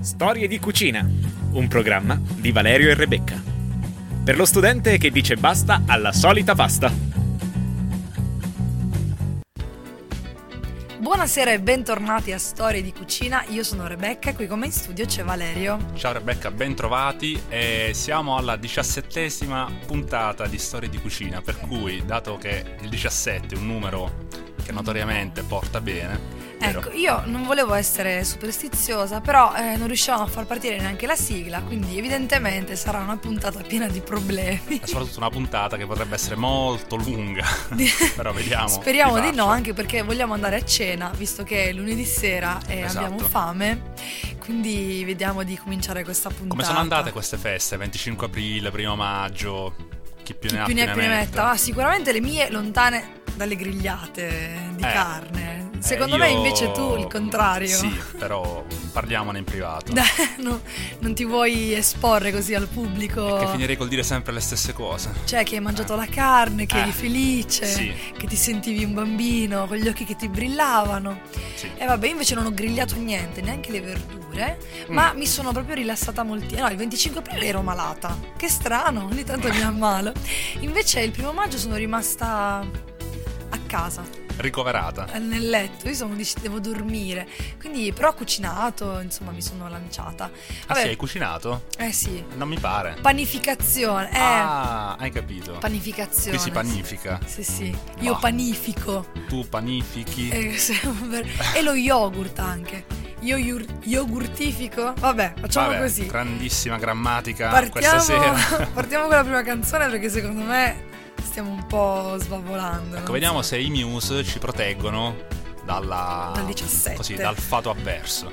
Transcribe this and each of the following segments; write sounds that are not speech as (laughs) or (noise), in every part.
Storie di cucina, un programma di Valerio e Rebecca. Per lo studente che dice basta alla solita pasta. Buonasera e bentornati a Storie di Cucina, io sono Rebecca e qui con me in studio c'è Valerio. Ciao Rebecca, bentrovati e siamo alla diciassettesima puntata di Storie di Cucina, per cui dato che il 17 è un numero che notoriamente porta bene, Ecco, io non volevo essere superstiziosa, però eh, non riuscivamo a far partire neanche la sigla, quindi evidentemente sarà una puntata piena di problemi. soprattutto una puntata che potrebbe essere molto lunga, (laughs) però vediamo. Speriamo di no, anche perché vogliamo andare a cena, visto che è lunedì sera e Esatto. abbiamo fame, quindi vediamo di cominciare questa puntata. Come sono andate queste feste? 25 aprile, 1 maggio, chi più Chi ne ha più ne più ne metta. metta. Ah, sicuramente le mie lontane dalle grigliate di Eh. carne. Eh, Secondo me io- invece tu il contrario. Sì, però parliamone in privato. (laughs) No, non ti vuoi esporre così al pubblico. Che finirei col dire sempre le stesse cose. Cioè che hai mangiato la carne, che Eh, eri felice, sì. che ti sentivi un bambino con gli occhi che ti brillavano. Sì. E vabbè, io invece non ho grigliato niente, neanche le verdure, Mm. ma mi sono proprio rilassata molto. No, il 25 aprile ero malata. Che strano, ogni tanto mi ammalo. Invece il primo maggio sono rimasta a casa, Ricoverata. eh, nel letto. Io sono devo dormire. Quindi però ho cucinato, insomma, mi sono lanciata. Ah Vabbè, sì, hai cucinato? eh sì. Non mi pare. Panificazione, eh. Ah, hai capito. Panificazione. Qui si panifica. Sì, sì. Io Ma. panifico. Tu panifichi. Eh, (laughs) e lo yogurt anche. Io yogurtifico? Vabbè, facciamo Vabbè, così. grandissima grammatica Partiamo, questa sera. (laughs) partiamo con la prima canzone perché secondo me stiamo un po' svavolando. ecco, vediamo so. se i Muse ci proteggono dalla, Dal 17. Così, dal fato avverso.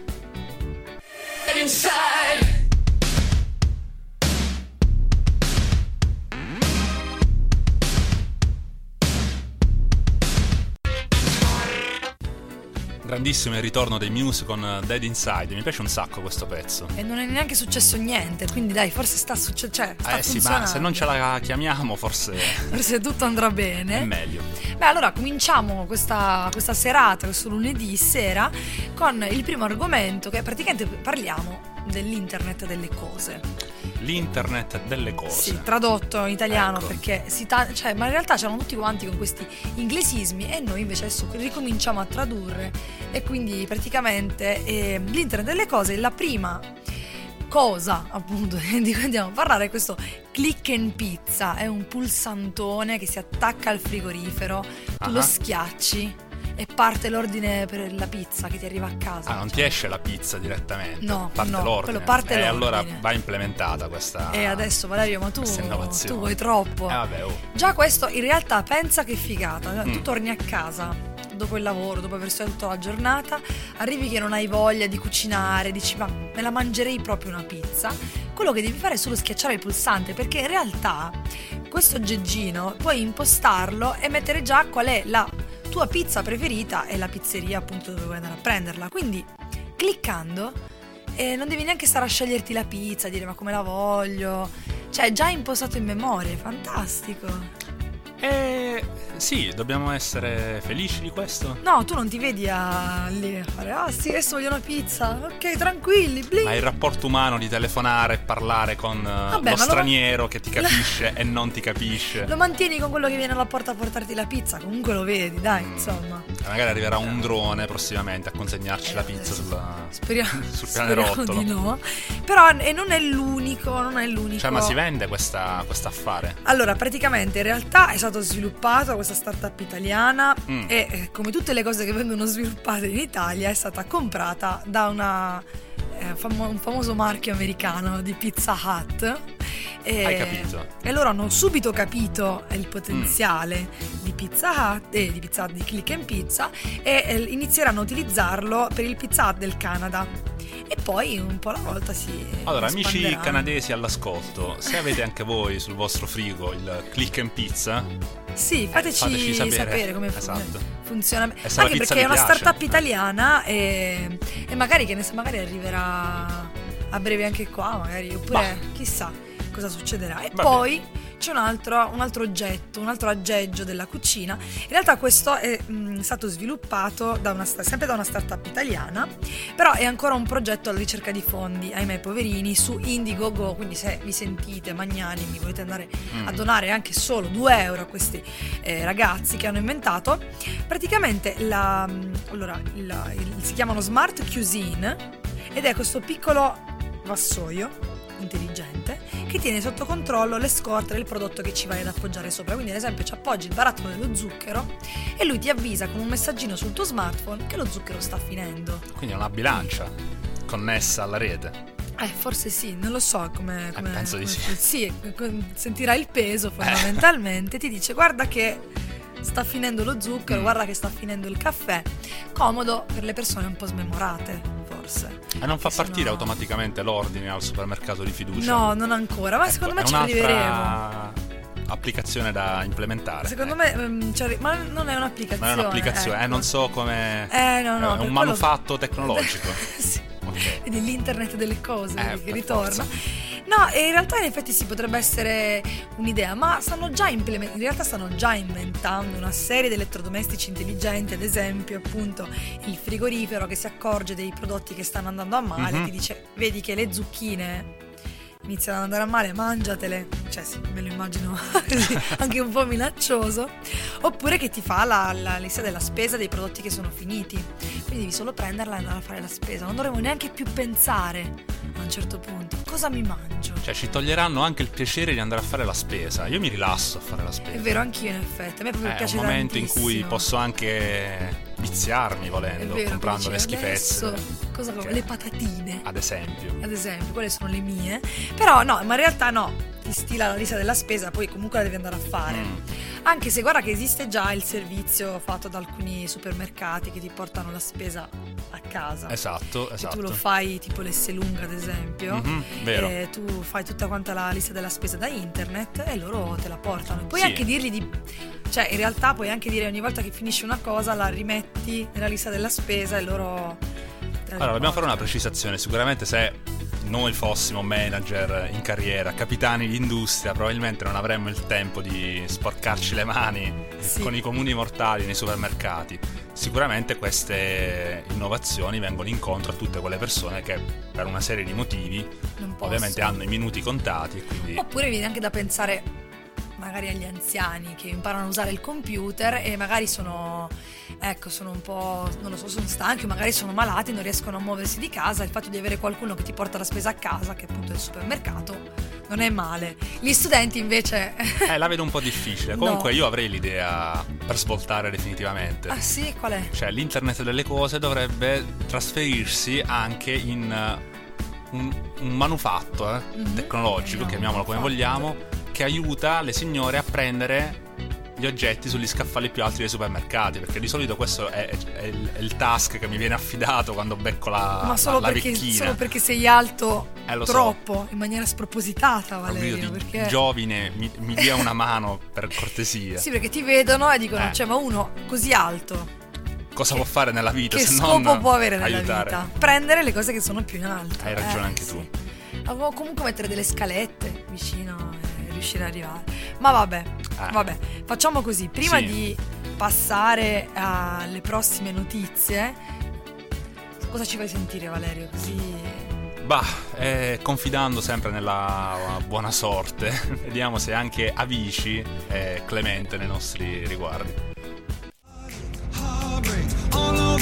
Grandissimo il ritorno dei Muse con Dead Inside. Mi piace un sacco questo pezzo. E non è neanche successo niente, quindi dai, forse sta succedendo. Cioè, sta Eh sì, ma se non ce la chiamiamo, forse Forse tutto andrà bene. è meglio. Beh, allora cominciamo questa, questa serata, questo lunedì sera, con il primo argomento che praticamente parliamo dell'internet delle cose. L'internet delle cose. Sì, tradotto in italiano Ecco. perché si ta- cioè, ma in realtà c'erano tutti quanti con questi inglesismi e noi invece adesso ricominciamo a tradurre e quindi praticamente eh, l'internet delle cose è la prima cosa appunto (laughs) di cui andiamo a parlare è questo click and pizza è un pulsantone che si attacca al frigorifero tu lo Ah. schiacci e parte l'ordine per la pizza che ti arriva a casa Ah, non ti esce la pizza direttamente. No, parte no, l'ordine. quello parte E l'ordine. allora va implementata questa. e adesso Valerio ma tu, tu vuoi troppo Eh, vabbè, oh. Già questo in realtà pensa che figata. Tu Mm. torni a casa dopo il lavoro, dopo aver studiato tutta la giornata, arrivi che non hai voglia di cucinare, dici ma me la mangerei proprio una pizza. Quello che devi fare è solo schiacciare il pulsante perché in realtà questo aggeggino puoi impostarlo e mettere già qual è la tua pizza preferita e la pizzeria appunto dove vuoi andare a prenderla. Quindi cliccando e non devi neanche stare a sceglierti la pizza, dire ma come la voglio. Cioè, già impostato in memoria, fantastico. Eh, sì, dobbiamo essere felici di questo. No, tu non ti vedi a lì a fare, ah sì, adesso voglio una pizza. Ok, tranquilli, bling. Ma il rapporto umano di telefonare e parlare con eh, Vabbè, lo ma lo- straniero che ti (laughs) capisce e non ti capisce. Lo mantieni con quello che viene alla porta a portarti la pizza, comunque lo vedi, dai, Mm. insomma. E magari arriverà un drone prossimamente a consegnarci la pizza Eh, sulla... Speriamo, (laughs) sul speriamo pianerottolo. di no. Però e non è l'unico, non è l'unico. Cioè, ma si vende questa affare? Allora, praticamente in realtà è stato sviluppato questa startup italiana Mm. e eh, come tutte le cose che vengono sviluppate in Italia è stata comprata da una, eh, famo- un famoso marchio americano di Pizza Hut. E, Hai capito? E loro hanno subito capito il potenziale di Pizza Hut, eh, di Pizza di Click and Pizza e eh, inizieranno a utilizzarlo per il Pizza Hut del Canada. E poi un po' alla volta si Allora, amici canadesi all'ascolto, se avete anche voi sul vostro frigo il click and pizza, Sì, fateci, fateci sapere. sapere, come fun- Esatto. funziona. Anche perché è una piace. startup italiana e, e magari, che ne so, magari arriverà a breve anche qua, magari, oppure Bah. chissà cosa succederà. E Va poi c'è un altro, un altro oggetto, un altro aggeggio della cucina. In realtà questo è mh, stato sviluppato da una, sempre da una startup italiana, però è ancora un progetto alla ricerca di fondi, ahimè poverini, su Indiegogo, quindi se vi sentite magnanimi, volete andare mm. a donare anche solo 2 euro a questi eh, ragazzi che hanno inventato, praticamente la, allora, la, il, si chiamano Smart Cuisine ed è questo piccolo vassoio intelligente che tiene sotto controllo le scorte del prodotto che ci vai ad appoggiare sopra. Quindi, ad esempio, ci appoggi il barattolo dello zucchero e lui ti avvisa con un messaggino sul tuo smartphone che lo zucchero sta finendo. Quindi è una bilancia connessa alla rete. Eh, forse sì, non lo so come. come eh, penso come, di sì. Sì, sentirai il peso fondamentalmente. Eh. Ti dice: Guarda che sta finendo lo zucchero, mm. guarda che sta finendo il caffè. Comodo per le persone un po' smemorate, forse. E non fa che partire sono... automaticamente l'ordine al supermercato di fiducia? No, non ancora, ma ecco, secondo me ci arriveremo applicazione da implementare. Secondo eh. me, cioè, ma non è un'applicazione. Non è un'applicazione, ecco. eh, non so come. Eh, no, no, è un manufatto tecnologico. (laughs) sì. Okay. Vedi l'internet delle cose eh, che ritorna. Forza. No, in realtà in effetti sì, potrebbe essere un'idea, ma stanno già implement- in realtà stanno già inventando una serie di elettrodomestici intelligenti, ad esempio appunto il frigorifero che si accorge dei prodotti che stanno andando a male, mm-hmm. ti dice vedi che le zucchine iniziano ad andare a male, mangiatele. Cioè, sì, me lo immagino (laughs) anche un po' minaccioso. Oppure che ti fa la, la, lista della spesa dei prodotti che sono finiti. Quindi devi solo prenderla e andare a fare la spesa. Non dovremmo neanche più pensare a un certo punto cosa mi mangio. Cioè, ci toglieranno anche il piacere di andare a fare la spesa. Io mi rilasso a fare la spesa. È vero, anch'io in effetti. A me proprio eh, piace È un momento tantissimo. in cui posso anche viziarmi volendo, vero, comprando le schifezze. Cosa cioè, Le patatine. Ad esempio. Ad esempio, quelle sono le mie. Però no, ma in realtà no. Ti stila la lista della spesa, poi comunque la devi andare a fare. Mm. Anche se guarda che esiste già il servizio fatto da alcuni supermercati che ti portano la spesa a casa. Esatto, esatto. Se tu lo fai tipo l'S lunga ad esempio, mm-hmm, vero. Tu fai tutta quanta la lista della spesa da internet e loro te la portano. Puoi sì. anche dirgli di... Cioè in realtà puoi anche dire ogni volta che finisci una cosa la rimetti nella lista della spesa e loro... Allora, dobbiamo fare una precisazione. Sicuramente se noi fossimo manager in carriera, capitani di industria, probabilmente non avremmo il tempo di sporcarci le mani sì. con i comuni mortali nei supermercati. Sicuramente queste innovazioni vengono incontro a tutte quelle persone che per una serie di motivi ovviamente hanno i minuti contati. Quindi... Oppure viene anche da pensare magari agli anziani che imparano a usare il computer e magari sono ecco, sono un po', non lo so, sono stanchi, magari sono malati, non riescono a muoversi di casa, il fatto di avere qualcuno che ti porta la spesa a casa, che appunto è il supermercato, non è male. Gli studenti invece... (laughs) eh, la vedo un po' difficile. Comunque no. io avrei l'idea per svoltare definitivamente. Ah sì, qual è? Cioè l'internet delle cose dovrebbe trasferirsi anche in uh, un, un, manufatto eh, mm-hmm. tecnologico, eh no, chiamiamolo come vogliamo, che aiuta le signore a prendere gli oggetti sugli scaffali più alti dei supermercati perché di solito questo è, è, il, è il, task che mi viene affidato quando becco la ma solo, la, la perché, vecchina. solo perché sei alto eh, troppo so. in maniera spropositata Valerio perché... giovine mi, mi dia una mano per cortesia sì perché ti vedono e dicono eh. cioè ma uno così alto cosa che, può fare nella vita che se scopo può avere nella aiutare. vita prendere le cose che sono più in alto hai ragione eh, anche sì. tu Avevo comunque mettere delle scalette vicino riuscire ad arrivare ma vabbè Ah. Vabbè, facciamo così. Prima Sì. di passare alle prossime notizie, cosa ci fai sentire, Valerio? Così. Bah, eh, confidando sempre nella buona sorte, (laughs) vediamo se anche Avicii è clemente nei nostri riguardi. all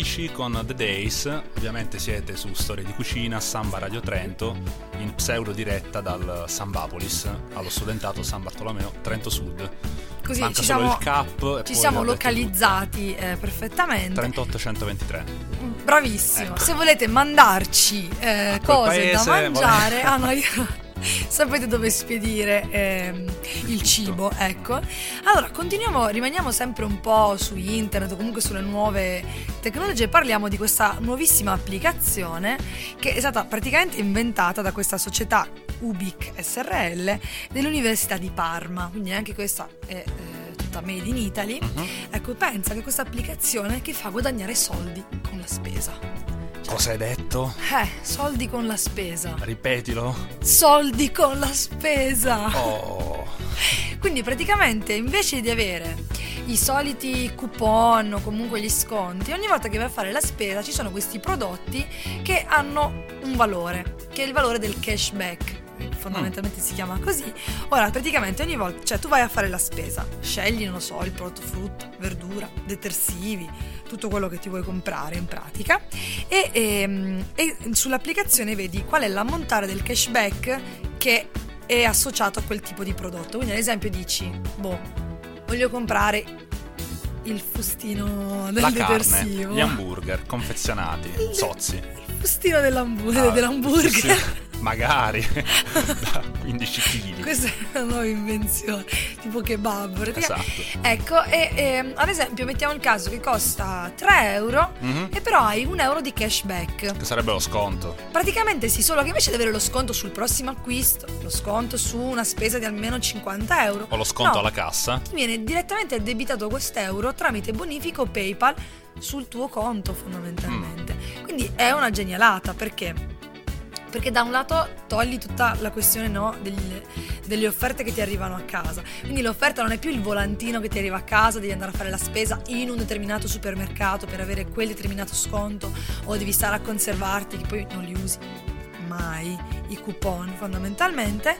Avici con The Days, ovviamente siete su Storie di Cucina, Samba Radio Trento, in pseudo diretta dal Sambapolis, allo studentato San Bartolomeo, Trento Sud. Così Manca ci siamo, cap ci siamo localizzati eh, perfettamente. tutte. 38123. Bravissimo. Ecco. Se volete mandarci eh, cose da paese, mangiare, vorrei- ah, no, io- (laughs) sapete dove spedire ehm, il cibo, ecco. Allora, continuiamo, rimaniamo sempre un po' su internet o comunque sulle nuove tecnologie parliamo di questa nuovissima applicazione che è stata praticamente inventata da questa società Ubic SRL dell'Università di Parma, quindi anche questa è eh, tutta made in Italy. Mhm. Ecco, pensa che questa applicazione che fa guadagnare soldi con la spesa. Cosa hai detto? Eh, soldi con la spesa. Ripetilo. Soldi con la spesa. Oh. Quindi praticamente invece di avere i soliti coupon o comunque gli sconti, ogni volta che vai a fare la spesa ci sono questi prodotti che hanno un valore, che è il valore del cashback. Fondamentalmente si chiama così. Ora, praticamente ogni volta, cioè tu vai a fare la spesa, scegli, non lo so, il prodotto frutta, verdura, detersivi, tutto quello che ti vuoi comprare in pratica e, ehm, e sull'applicazione vedi qual è l'ammontare del cashback che è associato a quel tipo di prodotto. Quindi ad esempio dici, boh, voglio comprare il fustino del La carne, detersivo. gli hamburger confezionati, Il- sozzi. Il fustino dell'hamburger. Ah, dell'hamburger. sì, sì. Magari (laughs) da 15 kg. Questa è una nuova invenzione, tipo kebab. Esatto. Ecco, e ehm, ad esempio mettiamo il caso che costa 3 euro Mhm. e però hai un euro di cashback. Che sarebbe lo sconto. Praticamente sì, solo che invece di avere lo sconto sul prossimo acquisto, lo sconto su una spesa di almeno 50 euro, O lo sconto no, alla cassa. ti viene direttamente addebitato quest'euro tramite bonifico PayPal sul tuo conto fondamentalmente. Mm. Quindi è una genialata perché? Perché da un lato togli tutta la questione no, degli- delle offerte che ti arrivano a casa. Quindi l'offerta non è più il volantino che ti arriva a casa, devi andare a fare la spesa in un determinato supermercato per avere quel determinato sconto o devi stare a conservarti che poi non li usi mai i coupon fondamentalmente.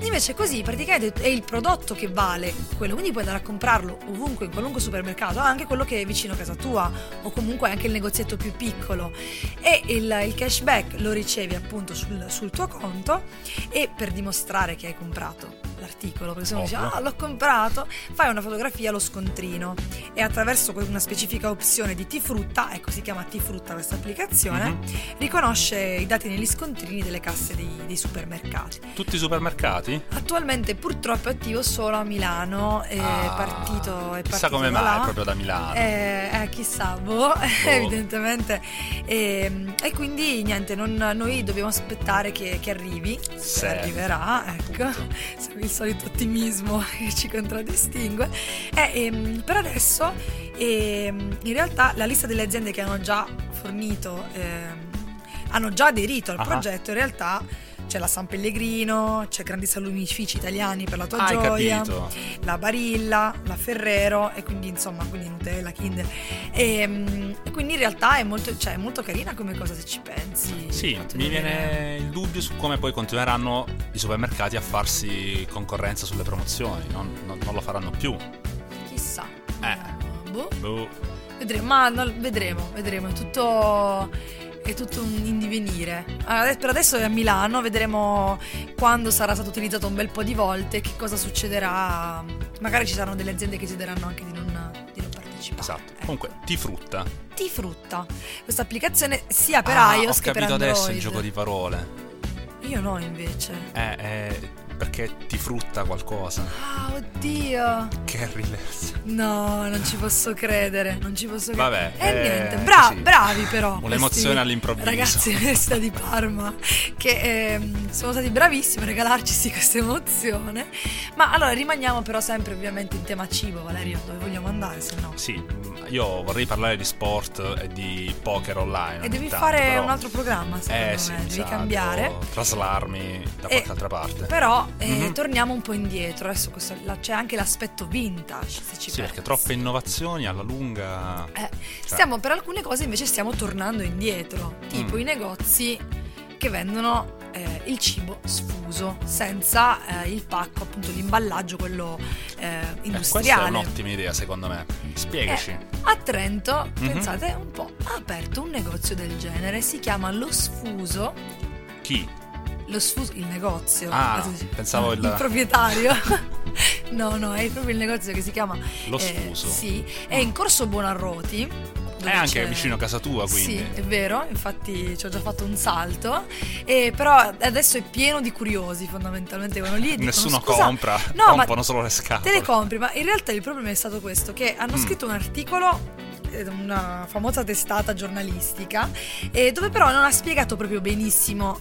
Invece così praticamente è il prodotto che vale quello. Quindi puoi andare a comprarlo ovunque in qualunque supermercato anche quello che è vicino a casa tua o comunque anche il negozietto più piccolo. E il, il cashback lo ricevi appunto sul, sul tuo conto e per dimostrare che hai comprato l'articolo. Perché se uno dice ah l'ho comprato fai una fotografia allo scontrino e attraverso una specifica opzione di T-Frutta ecco si chiama T-Frutta questa applicazione Mhm. riconosce i dati negli scontrini delle casse dei, dei supermercati. Tutti i supermercati? Attualmente purtroppo è attivo solo a Milano, è Ah, partito, è Chissà come mai proprio da Milano. Eh, eh, chissà, boh, (laughs) evidentemente. E, e quindi niente, non- noi dobbiamo aspettare che, che arrivi. Se. arriverà, ecco. (laughs) Il solito ottimismo (laughs) che ci contraddistingue. Eh, ehm, per adesso, ehm, in realtà, la lista delle aziende che hanno già fornito, ehm, hanno già aderito al Ah. progetto, in realtà c'è la San Pellegrino, c'è grandi salumifici italiani per la tua Hai gioia capito. la Barilla, la Ferrero e quindi insomma quindi Nutella, Kinder e, mm, e quindi in realtà è molto, cioè, è molto carina come cosa se ci pensi Sì, mi viene il dubbio su come poi continueranno i supermercati a farsi concorrenza sulle promozioni. Non, non- non lo faranno più. chissà Eh. boh, Boh. vedremo ma no, vedremo vedremo è tutto è tutto un in divenire Ade- per adesso è a Milano vedremo quando sarà stato utilizzato un bel po' di volte che cosa succederà magari ci saranno delle aziende che decideranno anche di non, di non partecipare Esatto. Ecco. Comunque, ti frutta. T-Frutta. Questa applicazione sia per Ah, iOS ho che per capito Android. adesso il gioco di parole. Io no, invece. Eh, eh, perché ti frutta qualcosa. Ah, oddio. Che rilevante. No, non ci posso credere. Non ci posso credere. Vabbè, E eh, niente, bra- così. bravi però. Un'emozione all'improvviso. Ragazzi (laughs) dell'Università di Parma che ehm, sono stati bravissimi a regalarci sì, questa emozione. Ma allora rimaniamo però sempre ovviamente in tema cibo, Valerio, dove vogliamo andare se no? Sì, io vorrei parlare di sport e di poker online. E devi tanto, fare però- un altro programma, secondo Eh sì, me, mi devi sa, cambiare. traslarmi da E- qualche altra parte. Però eh, Mhm. torniamo un po' indietro. Adesso questo- la- c'è anche l'aspetto vintage, se ci Sì, pensi. perché troppe innovazioni alla lunga. Eh, stiamo, per alcune cose invece stiamo tornando indietro, tipo Mm. i negozi che vendono eh, il cibo sfuso, senza eh, il pacco, appunto l'imballaggio, quello eh, Eh, questa è industriale. un'ottima idea, secondo me. Spiegaci. Eh, a Trento, Mhm. pensate un po', ha aperto un negozio del genere, si chiama Lo Sfuso. Chi? Lo Sfuso, il negozio. Ah, Ah, tu dici- pensavo il- (laughs) proprietario. (laughs) no, no, è proprio il negozio che si chiama Lo eh, Sfuso. sì, è in Corso Buonarroti. È anche c'è- vicino a casa tua, quindi. Sì, è vero, infatti ci ho già fatto un salto, e però adesso è pieno di curiosi fondamentalmente, vanno lì e dicono, Nessuno "Scusa, compra, no, rompono solo le scatole. Te le compri, ma in realtà il problema è stato questo, che hanno Mm. scritto un articolo eh, una famosa testata giornalistica eh, dove però non ha spiegato proprio benissimo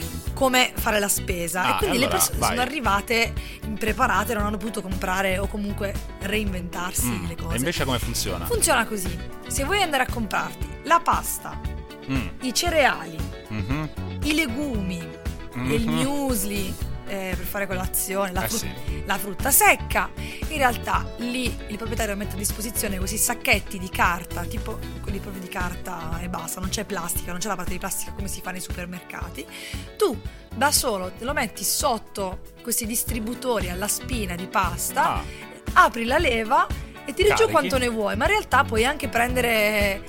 che- come fare la spesa Ah, e quindi allora, le persone vai. sono arrivate impreparate non hanno potuto comprare o comunque reinventarsi Mm, le cose E invece come funziona? funziona così se vuoi andare a comprarti la pasta Mm, i cereali mhm, i legumi il mhm. muesli eh, per fare colazione la, Eh sì. la frutta secca. In realtà lì il proprietario mette a disposizione questi sacchetti di carta, tipo quelli proprio di carta e basta, non c'è plastica, non c'è la parte di plastica come si fa nei supermercati. Tu da solo te lo metti sotto questi distributori alla spina di pasta, Ah, apri la leva e tiri giù Carichi. quanto ne vuoi, ma in realtà puoi anche prendere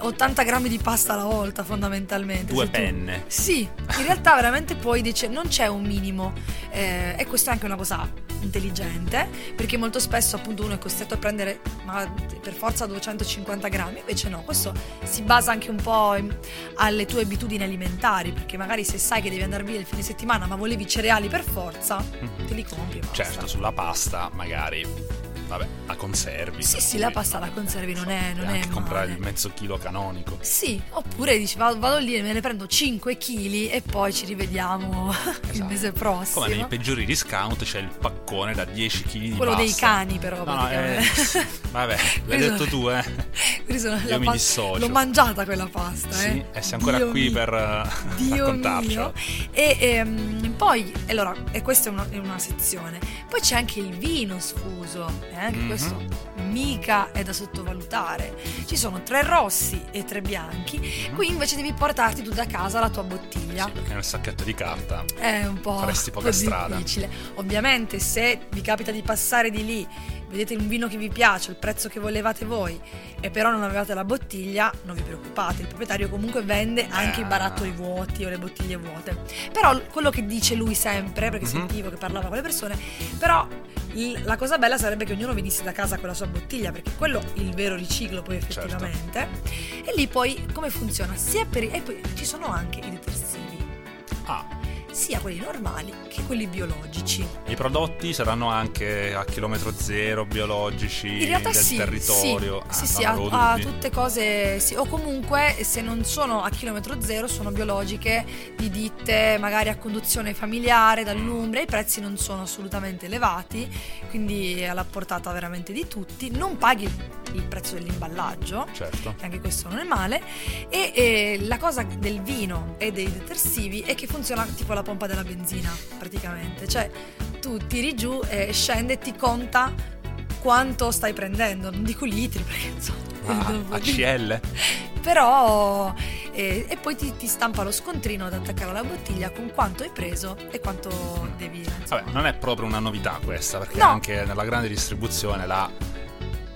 80 grammi di pasta alla volta fondamentalmente. due se tu- penne. sì, in realtà veramente poi dice non c'è un minimo eh, e questa è anche una cosa intelligente perché molto spesso appunto uno è costretto a prendere ma, per forza 250 grammi invece no, questo si basa anche un po' in- alle tue abitudini alimentari perché magari se sai che devi andare via il fine settimana ma volevi cereali per forza Mhm. te li compri. Certo, sulla pasta magari, vabbè, la conservi. Sì, sì, la pasta la conservi, non è- non puoi è anche comprare il mezzo chilo canonico. Sì, oppure dici vado, vado lì e me ne prendo 5 kg e poi ci rivediamo (laughs) il Esatto. mese prossimo. Come nei peggiori discount c'è il paccone da 10 kg di Quello dei pasta. cani però No, eh, vabbè, l'hai (laughs) detto tu, eh. Io mi pas- dissocio. L'ho mangiata quella pasta, Sì, eh. e sei ancora Dio qui mio. per eh, (laughs) Dio raccontarcelo. mio. E ehm, poi, allora, e questa è una, è una sezione. Poi c'è anche il vino sfuso, e anche Mhm. questo mica è da sottovalutare. Ci sono tre rossi e tre bianchi, Mhm. qui invece devi portarti tu da casa la tua bottiglia. Sì, perché nel sacchetto di carta È un po', Faresti un poca po' strada. difficile. Ovviamente, se vi capita di passare di lì, vedete un vino che vi piace, il prezzo che volevate voi, e però non avevate la bottiglia, non vi preoccupate. Il proprietario comunque vende anche Eh. i barattoli vuoti o le bottiglie vuote. Però quello che dice lui sempre, perché Mhm. sentivo che parlava con le persone, però la cosa bella sarebbe che ognuno venisse da casa con la sua bottiglia, perché quello è il vero riciclo poi Certo. effettivamente. E lì poi come funziona? Sia per i- e poi ci sono anche i detersivi Ah, sia quelli normali che quelli biologici. i prodotti saranno anche a chilometro zero, biologici, In del sì, territorio. sì, Ah, sì, non sì, ha dubbi. tutte cose, sì, o comunque se non sono a chilometro zero sono biologiche di ditte magari a conduzione familiare dall'Umbria, i prezzi non sono assolutamente elevati, quindi è alla portata veramente di tutti, non paghi il, prezzo dell'imballaggio, Certo. anche questo non è male. E, e la cosa del vino e dei detersivi è che funziona tipo la pompa della benzina, praticamente. Cioè, tu tiri giù e scende e ti conta quanto stai prendendo. Non dico litri, perché insomma. Ah, ACL? (laughs) Però. eh, e poi ti, ti stampa lo scontrino ad attaccare alla bottiglia con quanto hai preso e quanto devi. insomma. Vabbè, non è proprio una novità questa, perché No. anche nella grande distribuzione la,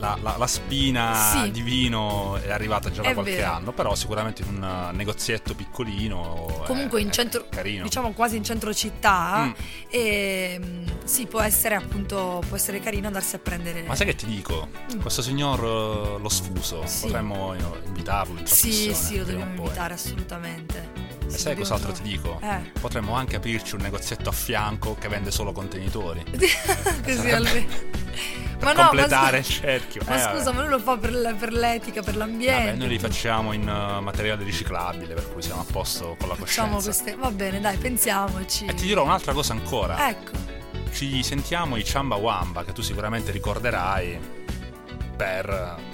la- la- la spina Sì. di vino è arrivata già da È qualche vero. anno, però sicuramente in un eh, negozietto piccolino. Comunque è- in centro, carino. diciamo quasi in centro città, Mm. e mm, sì, può essere appunto, può essere carino andarsi a prendere. Ma sai che ti dico? Mm. Questo signor eh, lo sfuso, Sì. potremmo eh, invitarlo in Sì, sì, lo dobbiamo invitare assolutamente. E sai cos'altro ti trovare- dico? Eh. Potremmo anche aprirci un negozietto a fianco che vende solo contenitori. (laughs) Così (laughs) almeno. Per ma no, completare ma, il cerchio. ma Eh, vabbè. scusa, ma lui lo fa per, per l'etica, per l'ambiente. Vabbè, noi li facciamo in eh, materiale riciclabile, per cui siamo a posto con la Facciamo coscienza. queste. Va bene, dai, pensiamoci. E ti dirò un'altra cosa ancora. Ecco. Ci sentiamo i Chamba Wamba, che tu sicuramente ricorderai per...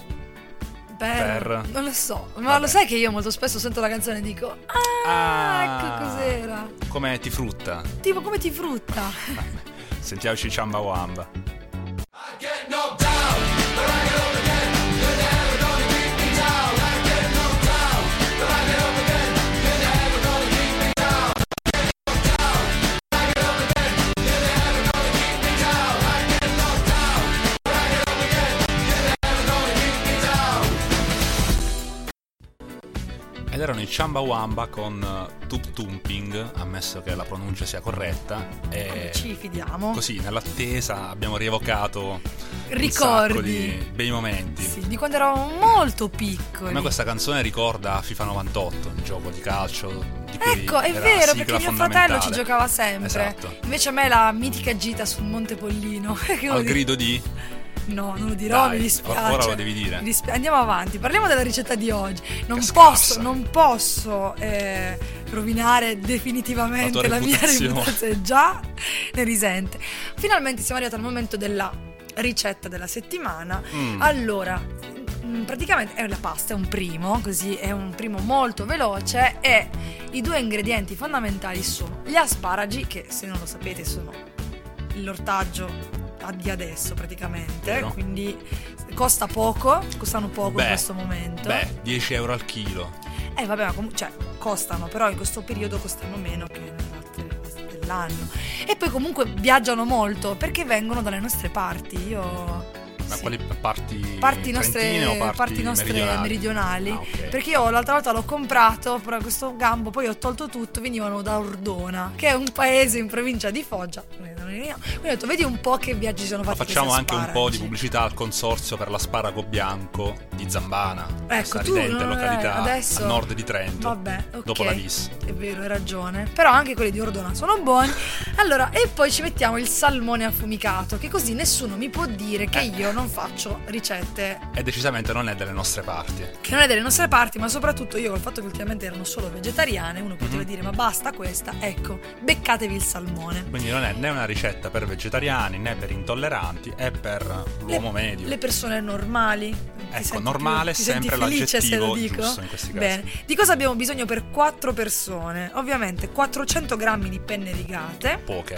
Per... Per- Non lo so, ma Vabbè. lo sai che io molto spesso sento la canzone e dico Ah, Ah. ecco cos'era. come ti frutta. Tipo come ti frutta. (laughs) Sentiamoci i Chamba Wamba. Get no down, c'erano i Chamba Wamba con eh, Tup Tumping, ammesso che la pronuncia sia corretta. E Ci fidiamo. così, nell'attesa, abbiamo rievocato Ricordi. bei momenti. Sì, di quando eravamo molto A piccoli. me questa canzone ricorda FIFA 98, un gioco di calcio di Ecco, è vero, perché mio fratello ci giocava sempre. Esatto. Invece a me la mitica gita sul Monte Pollino. (laughs) Al grido di No, non lo dirò, Dai, mi dispiace. ora lo devi dire. Dispi- Andiamo avanti, parliamo della ricetta di oggi. Non Che posso, scarsa. non posso eh, rovinare definitivamente La la, mia reputazione. reputazione, già ne risente. Finalmente siamo arrivati al momento della ricetta della settimana. Mm. Allora, mm, praticamente è la pasta, è un primo, così è un primo molto veloce e i due ingredienti fondamentali sono gli asparagi, che se non lo sapete sono l'ortaggio di adesso praticamente, Vero. quindi costa poco, costano poco Beh, in questo momento. Beh, 10 euro al chilo. Eh vabbè, ma comunque, cioè, costano, però in questo periodo costano meno che nelle altre cose dell'anno. E poi comunque viaggiano molto perché vengono dalle nostre parti. Io Ma sì. quali parti? parti nostre, o parti, parti nostre meridionali? meridionali. Ah, ok. Perché io l'altra volta l'ho comprato, però questo gambo, poi ho tolto tutto, venivano da Ordona, che è un paese in provincia di Foggia. Quindi ho detto, vedi un po' che viaggi sono Ma fatti facciamo questi anche un po' di asparagi. pubblicità al consorzio per l'asparago bianco di Zambana, questa tu, no, eh, località adesso- a nord di Trento, Vabbè, ok. dopo la Vis. È vero, hai ragione. Però anche quelli di Ordona sono buoni. (laughs) Allora, e poi ci mettiamo il salmone affumicato, che così nessuno mi può dire che Eh. io non faccio ricette E decisamente non è delle nostre parti. che non è delle nostre parti, ma soprattutto io col fatto che ultimamente erano solo vegetariane, uno poteva Mhm. dire ma basta questa, ecco, beccatevi il salmone. Quindi non è né una ricetta per vegetariani né per intolleranti, è per l'uomo le, medio. Le persone normali. Ecco, normale più- sempre felice se lo l'aggettivo dico? giusto in questi casi. Bene. Di cosa abbiamo bisogno per 4 persone? Ovviamente 400 grammi di penne rigate. Poche.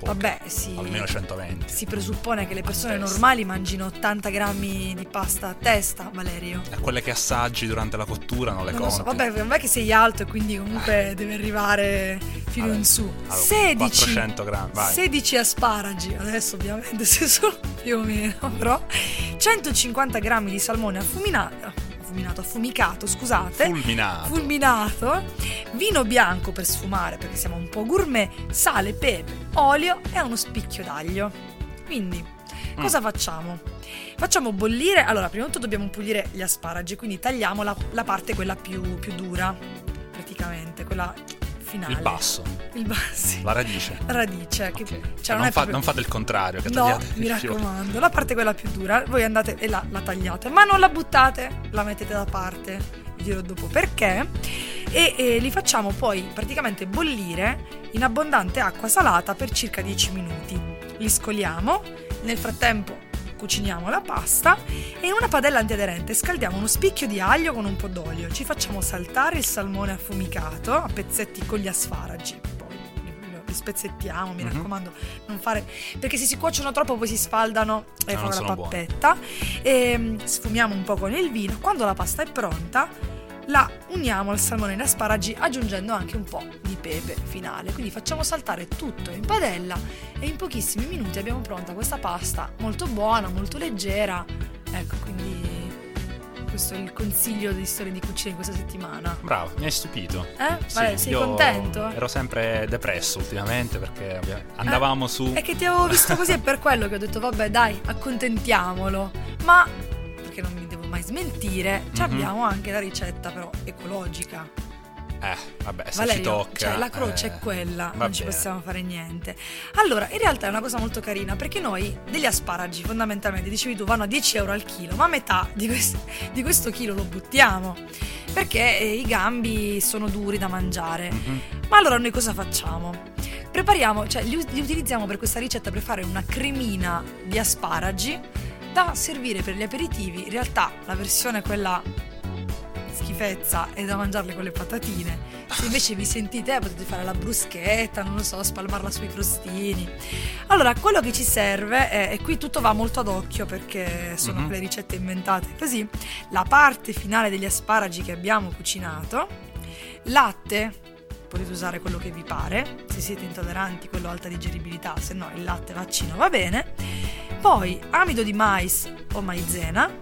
Poche. Vabbè, sì. Almeno 120. Si presuppone che le persone normali mangino 80 grammi di pasta a testa, Valerio. E quelle che assaggi durante la cottura non le Non conti. so, vabbè, vabbè che sei alto e quindi comunque deve arrivare fino Allora, in su. allora, 16, 400 grammi, vai. 16 asparagi, adesso ovviamente (laughs) se sono più o meno, però 150 grammi di salmone affuminato, affuminato, affumicato, scusate. Fulminato. fulminato, vino bianco per sfumare perché siamo un po' gourmet, sale, pepe, olio e uno spicchio d'aglio. Quindi, cosa facciamo? Facciamo bollire, allora prima di tutto dobbiamo pulire gli asparagi, quindi tagliamo la, la parte quella più, più dura, praticamente, quella finale. Il basso, Il basso, (laughs) la radice. La radice, che Ok. cioè, non, fa- proprio- non fate il contrario, che No, mi fiore. raccomando, la parte quella più dura, voi andate e la, la tagliate, ma non la buttate, la mettete da parte, vi dirò dopo perché. E, e li facciamo poi praticamente bollire in abbondante acqua salata per circa 10 minuti. Li scoliamo, nel frattempo cuciniamo la pasta e in una padella antiaderente scaldiamo uno spicchio di aglio con un po' d'olio. Ci facciamo saltare il salmone affumicato a pezzetti con gli asparagi. Poi li- spezzettiamo, mi Mhm. raccomando, non fare perché se si cuociono troppo poi si sfaldano e Ah, non fanno la pappetta. E mm, sfumiamo un po' con il vino. Quando la pasta è pronta, la uniamo al salmone e agli asparagi aggiungendo anche un po' di pepe finale. Quindi facciamo saltare tutto in padella e in pochissimi minuti abbiamo pronta questa pasta molto buona, molto leggera. Ecco, quindi questo è il consiglio di storia di cucina di questa settimana. Bravo, mi hai stupito. Eh? Sì, Vale, sei contento? Ero sempre depresso ultimamente perché ovvia- andavamo su. È che ti avevo visto così è per quello che ho detto vabbè dai, accontentiamolo. Ma smentire, Mhm. abbiamo anche la ricetta però ecologica. Eh, vabbè, se Valerio, ci tocca. cioè la croce eh, è quella, non ci bene. possiamo fare niente. Allora, in realtà è una cosa molto carina perché noi degli asparagi fondamentalmente, dicevi tu, vanno a 10 euro al chilo, ma metà di, quest- di questo chilo lo buttiamo perché eh, i gambi sono duri da mangiare. Mhm. Ma allora noi cosa facciamo? Prepariamo, cioè li, li utilizziamo per questa ricetta per fare una cremina di asparagi da servire per gli aperitivi. In realtà la versione quella schifezza è da mangiarle con le patatine. Se invece vi sentite eh, potete fare la bruschetta, non lo so, spalmarla sui crostini. Allora, quello che ci serve è, e qui tutto va molto ad occhio perché sono Mhm. quelle ricette inventate così, la parte finale degli asparagi che abbiamo cucinato, latte, potete usare quello che vi pare, se siete intolleranti quello alta digeribilità, se no il latte vaccino va bene, poi amido di mais o maizena,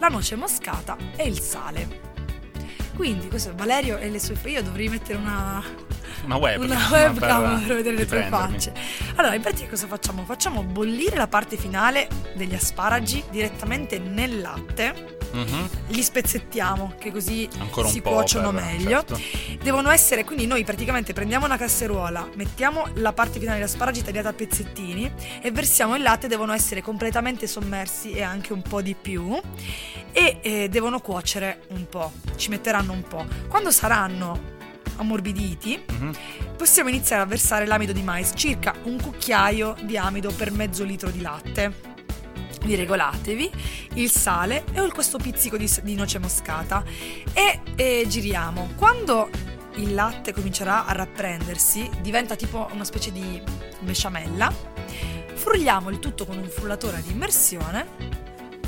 la noce moscata e il sale. Quindi, questo è Valerio e le sue io dovrei mettere una, Una webcam. una webcam per per vedere le tue facce. Allora, in pratica cosa facciamo? Facciamo bollire la parte finale degli asparagi direttamente nel latte. Mhm. Li spezzettiamo, che così Ancora si cuociono per- meglio. certo. Devono essere, quindi noi praticamente prendiamo una casseruola, mettiamo la parte finale degli asparagi tagliata a pezzettini e versiamo il latte, devono essere completamente sommersi e anche un po' di più e eh, devono cuocere un po', ci metteranno un po'. Quando saranno ammorbiditi Mhm. possiamo iniziare a versare l'amido di mais, circa un cucchiaio di amido per mezzo litro di latte. Vi regolatevi il sale e questo pizzico di, di noce moscata e, e giriamo. Quando il latte comincerà a rapprendersi, diventa tipo una specie di besciamella, frulliamo il tutto con un frullatore ad immersione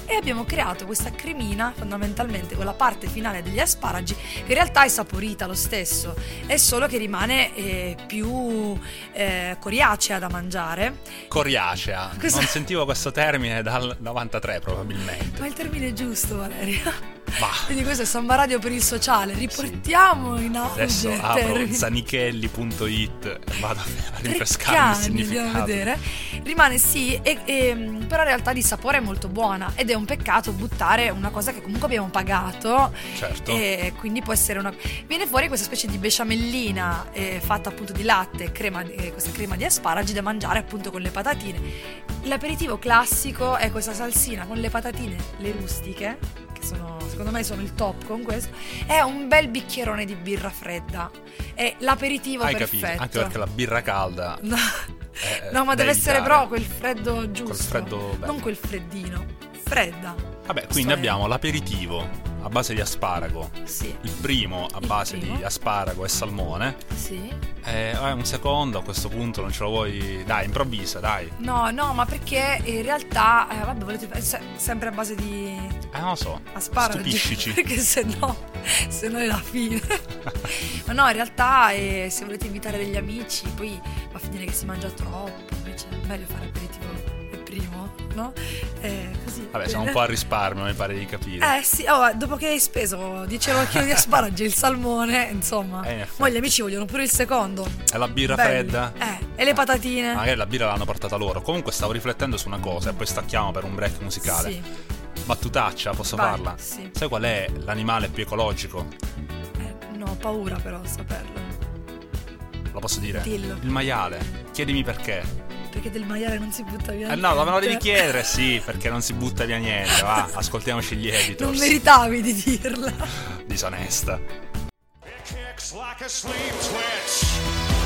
e abbiamo creato questa cremina fondamentalmente con la parte finale degli asparagi che in realtà è saporita lo stesso, è solo che rimane eh, più eh, coriacea da mangiare. Coriacea. Cosa- Non sentivo questo termine dal 93 probabilmente. Ma il termine è giusto, Valeria. Ma Quindi questo è Samba Radio per il sociale. Riportiamo in auge adesso apro termine. zanichelli.it vado a rinfrescarmi il significato. vedere. Rimane sì, e, e- però in realtà di sapore è molto buona ed è un peccato buttare una cosa che comunque abbiamo pagato Certo. e quindi può essere una... Viene fuori questa specie di besciamellina eh, fatta appunto di latte e crema, di- eh, questa crema di asparagi da mangiare appunto con le patatine. L'aperitivo classico è questa salsina con le patatine, le rustiche, che sono, secondo me sono il top con questo, è un bel bicchierone di birra fredda. È l'aperitivo Hai perfetto. capito? Anche perché la birra calda. (laughs) No, no, ma deve essere però quel freddo giusto. freddo bello. Non quel freddino. Fredda. Vabbè, quindi è- abbiamo l'aperitivo a base di asparago. Sì. Il primo a Il base primo. di asparago e salmone. Sì. Eh, un secondo a questo punto non ce lo vuoi. Dai, improvvisa, dai. No, no, ma perché in realtà, eh, vabbè, volete fare se- sempre a base di Eh, non lo so. asparagi. Stupiscici. (laughs) perché se no, se no è la fine. (laughs) ma no, in realtà, eh, se volete invitare degli amici, poi va a finire che si mangia troppo. Invece è meglio fare aperitivo no? Eh, così. Vabbè, siamo un po' a risparmio, mi pare di capire. Eh sì, oh, dopo che hai speso 10 euro al chilo di asparagi e il salmone, insomma. Eh, in. Poi gli amici vogliono pure il secondo. E la birra Belli. fredda? Eh, e le patatine. Magari la birra l'hanno portata loro. Comunque stavo riflettendo su una cosa e poi stacchiamo per un break musicale. Sì. Battutaccia, posso Vai, farla? sì. Sai qual è l'animale più ecologico? Eh, no, ho paura però a saperlo. Lo posso dire? Dillo. Il maiale. Chiedimi perché. Perché del maiale non si butta via. Eh no, me lo devi niente. chiedere, sì, perché non si butta via niente. Va, (laughs) ascoltiamoci gli Non editors. meritavi di dirla. Disonesta. kicks like a sleep twitch.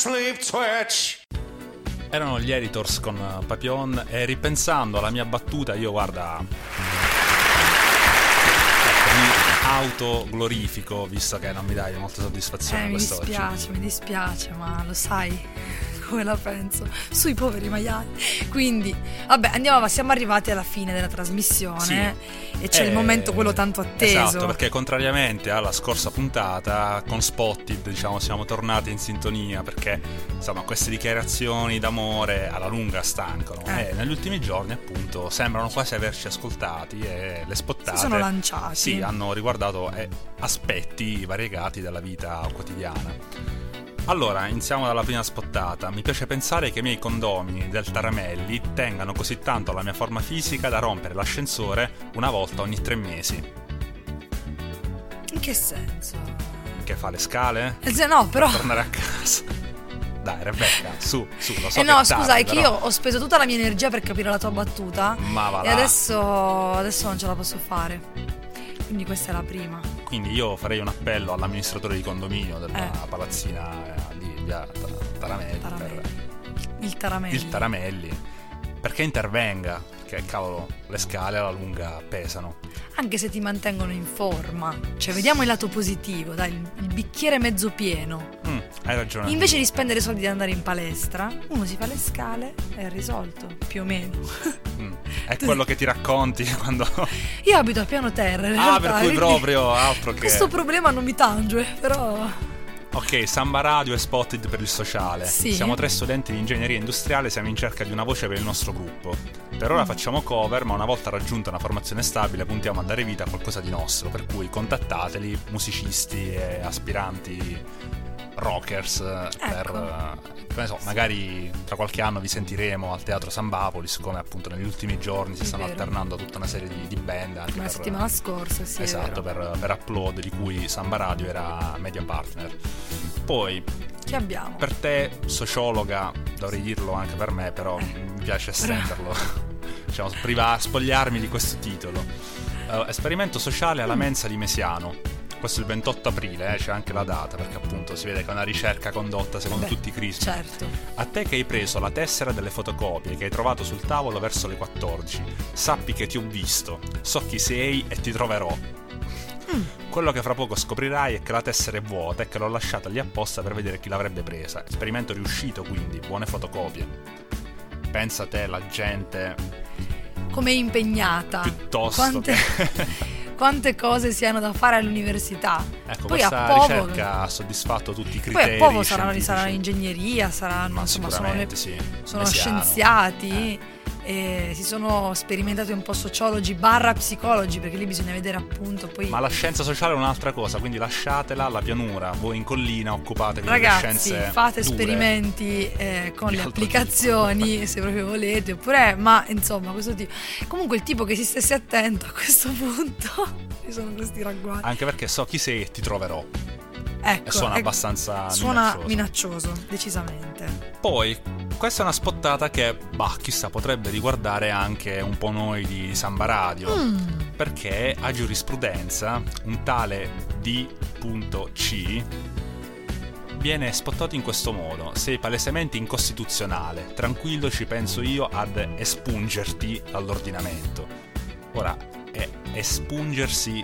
Sleep twitch. Erano gli editors con eh, Papillon e ripensando alla mia battuta, io guarda. Mi autoglorifico, visto che non mi dai molte soddisfazioni Eh, mi dispiace, mi dispiace, ma lo sai come la penso sui poveri maiali. Quindi, vabbè, andiamo avanti, siamo arrivati alla fine della trasmissione Sì. e c'è il Eh, momento quello tanto atteso. Esatto, perché contrariamente alla scorsa puntata, con Spotted, diciamo, siamo tornati in sintonia perché, insomma, queste dichiarazioni d'amore alla lunga stancano. Eh. E negli ultimi giorni, appunto, sembrano quasi averci ascoltati e le spottate Si sono lanciati. Sì, hanno riguardato eh, aspetti variegati della vita quotidiana. Allora, iniziamo dalla prima spottata. Mi piace pensare che i miei condomini del Taramelli tengano così tanto la mia forma fisica da rompere l'ascensore una volta ogni tre mesi. In che senso? Che fa le scale? Eh, se no, però Tornare a casa. Dai, Rebecca, su, su, lo so eh no, scusa, è che però- io ho speso tutta la mia energia per capire la tua battuta. Ma va E adesso, adesso non ce la posso fare. Quindi questa è la prima. Quindi io farei un appello all'amministratore di condominio della Eh. palazzina eh, di via Ta- Taramelli, Taramelli. per Il Taramelli. il Taramelli perché intervenga, perché cavolo, le scale alla lunga pesano. Anche se ti mantengono in forma. Cioè, vediamo il lato positivo, dai, il, bicchiere mezzo pieno. Mm, hai ragione. Invece di spendere soldi di andare in palestra, uno si fa le scale e è risolto, più o meno. Mm, È (laughs) quello che ti racconti (laughs) quando... Io abito a piano terra. ah, realtà, per cui proprio altro che... Questo problema non mi tange, però. Ok, Samba Radio è spotted per il sociale. Sì. Siamo tre studenti di ingegneria industriale, siamo in cerca di una voce per il nostro gruppo. Per ora facciamo cover, ma una volta raggiunta una formazione stabile puntiamo a dare vita a qualcosa di nostro, per cui contattateli, musicisti e aspiranti rockers, eh, per... Ecco. eh, so, magari tra qualche anno vi sentiremo al Teatro Sambapolis, come appunto negli ultimi giorni si stanno alternando tutta una serie di, di band. Anche Come la per- settimana scorsa, sì. Esatto, per, per upload di cui Samba Radio era media partner. Poi, Che abbiamo? per te, sociologa, dovrei dirlo anche per me, però Eh. mi piace estenderlo. (laughs) diciamo, priva- spogliarmi di questo titolo. Eh, esperimento sociale alla mensa di Mesiano. Questo è il 28 aprile, eh, c'è anche la data, perché appunto si vede che è una ricerca condotta secondo Beh, tutti i crismi. Certo. A te che hai preso la tessera delle fotocopie che hai trovato sul tavolo verso le 14, sappi che ti ho visto, so chi sei e ti troverò. Mm. Quello che fra poco scoprirai è che la tessera è vuota e che l'ho lasciata lì apposta per vedere chi l'avrebbe presa. Esperimento riuscito quindi, buone fotocopie. Pensa te, la gente, Come impegnata. piuttosto Quante, che... (laughs) quante cose si hanno da fare all'università. Ecco, Poi a questa Povo- ricerca ha soddisfatto tutti i Poi criteri a poco saranno, sarà ingegneria, saranno, Ma insomma, sono, le- sì. sono scienziati. E si sono sperimentati un po' sociologi barra psicologi perché lì bisogna vedere appunto poi Ma la scienza sociale è un'altra cosa, quindi lasciatela alla pianura, voi in collina occupatevi delle Ragazzi, scienze fate dure. esperimenti eh, con Di le applicazioni se proprio volete, oppure, ma insomma, questo tipo. Comunque, il tipo che si stesse attento a questo punto. (laughs) Ci sono questi ragguagli. Anche perché so chi sei e ti troverò. Ecco, E suona ecco, abbastanza Suona minaccioso. minaccioso, decisamente. Poi, questa è una spottata che, bah, chissà, potrebbe riguardare anche un po' noi di Samba Radio. Mm. Perché a giurisprudenza un tale D.C viene spottato in questo modo. Sei palesemente incostituzionale. Tranquillo ci penso io ad espungerti dall'ordinamento. Ora, eh, espungersi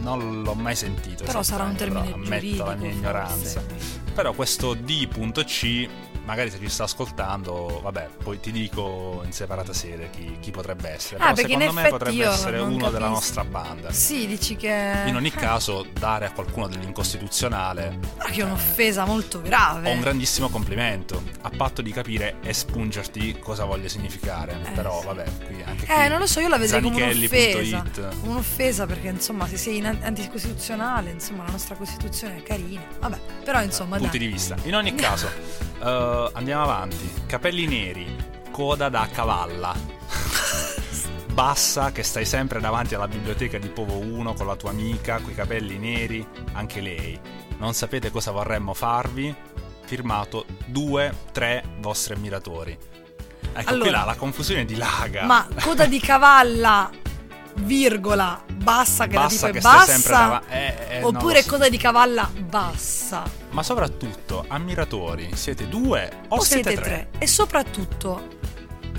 non l'ho mai sentito. Però sarà un termine però giuridico. ammetto la mia ignoranza. forse. Però questo D.C, magari se ci sta ascoltando, vabbè, poi ti dico in separata sede chi, chi potrebbe essere. Ah, Però secondo me potrebbe essere uno della capisco. nostra banda. Sì, dici che. In ogni caso, dare a qualcuno dell'incostituzionale Ah, che è un'offesa molto grave. ho un grandissimo complimento, a patto di capire espungerti cosa voglia significare. Eh, Però, sì. vabbè, qui. Eh, non lo so, io la vedrei come un'offesa. Un'offesa perché, insomma, se sei in- anticostituzionale, insomma, la nostra Costituzione è carina. Vabbè, però, insomma, punti dai. di vista. In ogni caso, (laughs) eh, andiamo avanti. Capelli neri, coda da cavalla. Bassa che stai sempre davanti alla biblioteca di Povo 1 con la tua amica, coi capelli neri, anche lei. Non sapete cosa vorremmo farvi? Firmato due, tre vostri ammiratori. Ecco, qui Allora, là la confusione dilaga. Ma coda di cavalla, virgola, bassa, che la bassa tipo che è bassa. Eh, eh, non Oppure so. coda di cavalla bassa. Ma soprattutto, ammiratori, siete due o, O siete tre. E soprattutto,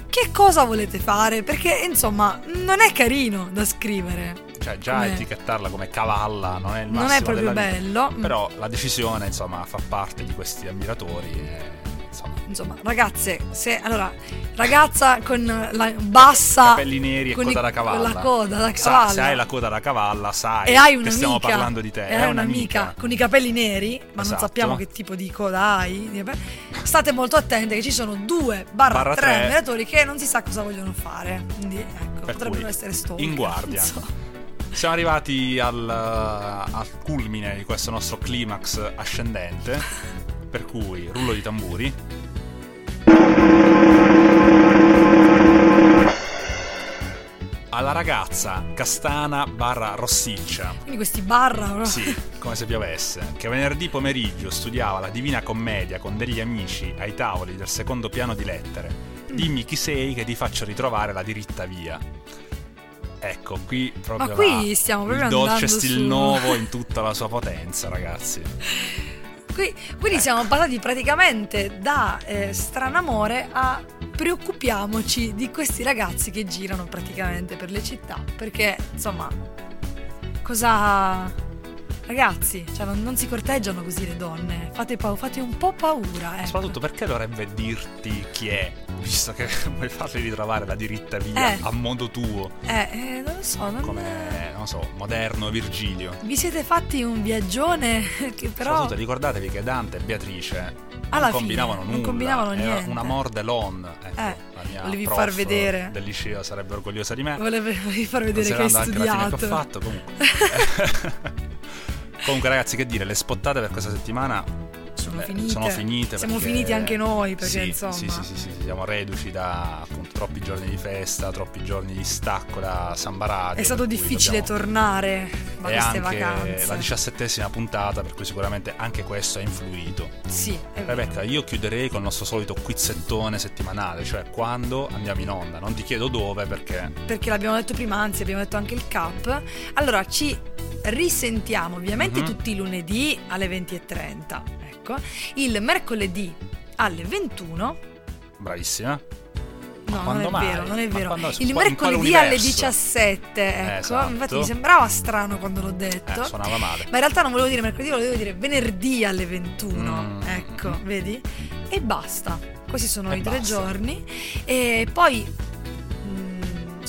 che cosa volete fare? Perché, insomma, non è carino da scrivere. Cioè, già Come- etichettarla come cavalla non è il Non massimo è proprio bello. Però la decisione, insomma, fa parte di questi ammiratori e, insomma, Insomma, ragazze, se allora, ragazza con la bassa capelli neri e con coda i- da cavalla. la coda da Sa- cavalla. se hai la coda da cavalla, sai e hai che un'amica stiamo parlando di te. e hai un'amica con i capelli neri, ma Esatto. non sappiamo che tipo di coda hai. State molto attente che ci sono due barra, Barra tre ammiratori che non si sa cosa vogliono fare. Quindi ecco, Per potrebbero essere stalker. in guardia. (laughs) Siamo arrivati al, al culmine di questo nostro climax ascendente. (laughs) Per cui, rullo di tamburi. Alla la ragazza castana barra rossiccia. Quindi questi barra, no? Sì, come se piovesse. Che venerdì pomeriggio studiava la Divina Commedia con degli amici ai tavoli del secondo piano di lettere. Dimmi chi sei che ti faccio ritrovare la diritta via. Ecco, qui proprio Ma qui stiamo il proprio dolce andando stil su- nuovo in tutta la sua potenza, ragazzi. (laughs) Qui- quindi siamo passati praticamente da eh, stranamore a preoccupiamoci di questi ragazzi che girano praticamente per le città. Perché, insomma, cosa... Ragazzi, cioè non, non si corteggiano così le donne. Fate, pau- fate un po' paura. ecco. Soprattutto perché dovrebbe dirti chi è, visto che (laughs) vuoi farli ritrovare la diritta via Eh. a modo tuo, Eh, eh, non lo so, non... come, non so, moderno Virgilio. Vi siete fatti un viaggione (laughs) che però... Soprattutto ricordatevi che Dante e Beatrice Alla non combinavano fine, nulla. non combinavano niente. un amor delon. Ecco, Eh, la mia volevi far vedere. del liceo sarebbe orgogliosa di me. Volevi, (laughs) volevi far vedere che hai considerando anche la fine che ho studiato. fatto comunque. Comunque ragazzi che dire, le spottate per questa settimana Sono eh, finite. sono finite Siamo perché- finiti anche noi, perché sì, insomma... Sì, sì, sì, sì, siamo reduci da appunto troppi giorni di festa, troppi giorni di stacco da Samba Radio. È stato difficile dobbiamo- tornare da queste anche vacanze. la diciassettesima puntata, per cui sicuramente anche questo ha influito. Sì. Rebecca, io chiuderei con il nostro solito quizzettone settimanale, cioè quando andiamo in onda. Non ti chiedo dove perché perché l'abbiamo detto prima, anzi abbiamo detto anche il cap. Allora ci risentiamo ovviamente Mhm. tutti i lunedì alle 20.30, ecco, il mercoledì alle 21. bravissima. No, non è mai? vero, non è vero. quando- Il mercoledì alle universo? 17, ecco. Esatto. Infatti mi sembrava strano quando l'ho detto. Eh, suonava male. Ma in realtà non volevo dire mercoledì, volevo dire venerdì alle 21. Mm. Ecco, vedi? E basta. Questi sono E i tre basta. giorni. E poi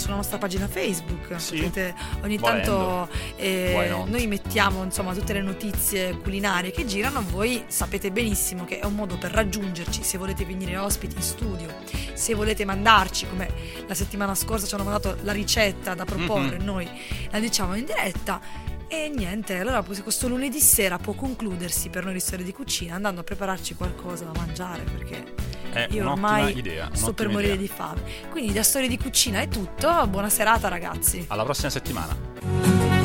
sulla nostra pagina Facebook Sì. potete ogni Volendo. tanto eh, noi mettiamo insomma tutte le notizie culinarie che girano. Voi sapete benissimo che è un modo per raggiungerci se volete venire ospiti in studio, se volete mandarci come la settimana scorsa ci hanno mandato la ricetta da proporre, Mhm. noi la diciamo in diretta. E niente, allora questo lunedì sera può concludersi per noi di storia di cucina andando a prepararci qualcosa da mangiare perché È io un'ottima ormai idea. sto per morire idea. di fame. Quindi da storia di cucina è tutto, buona serata ragazzi. Alla prossima settimana.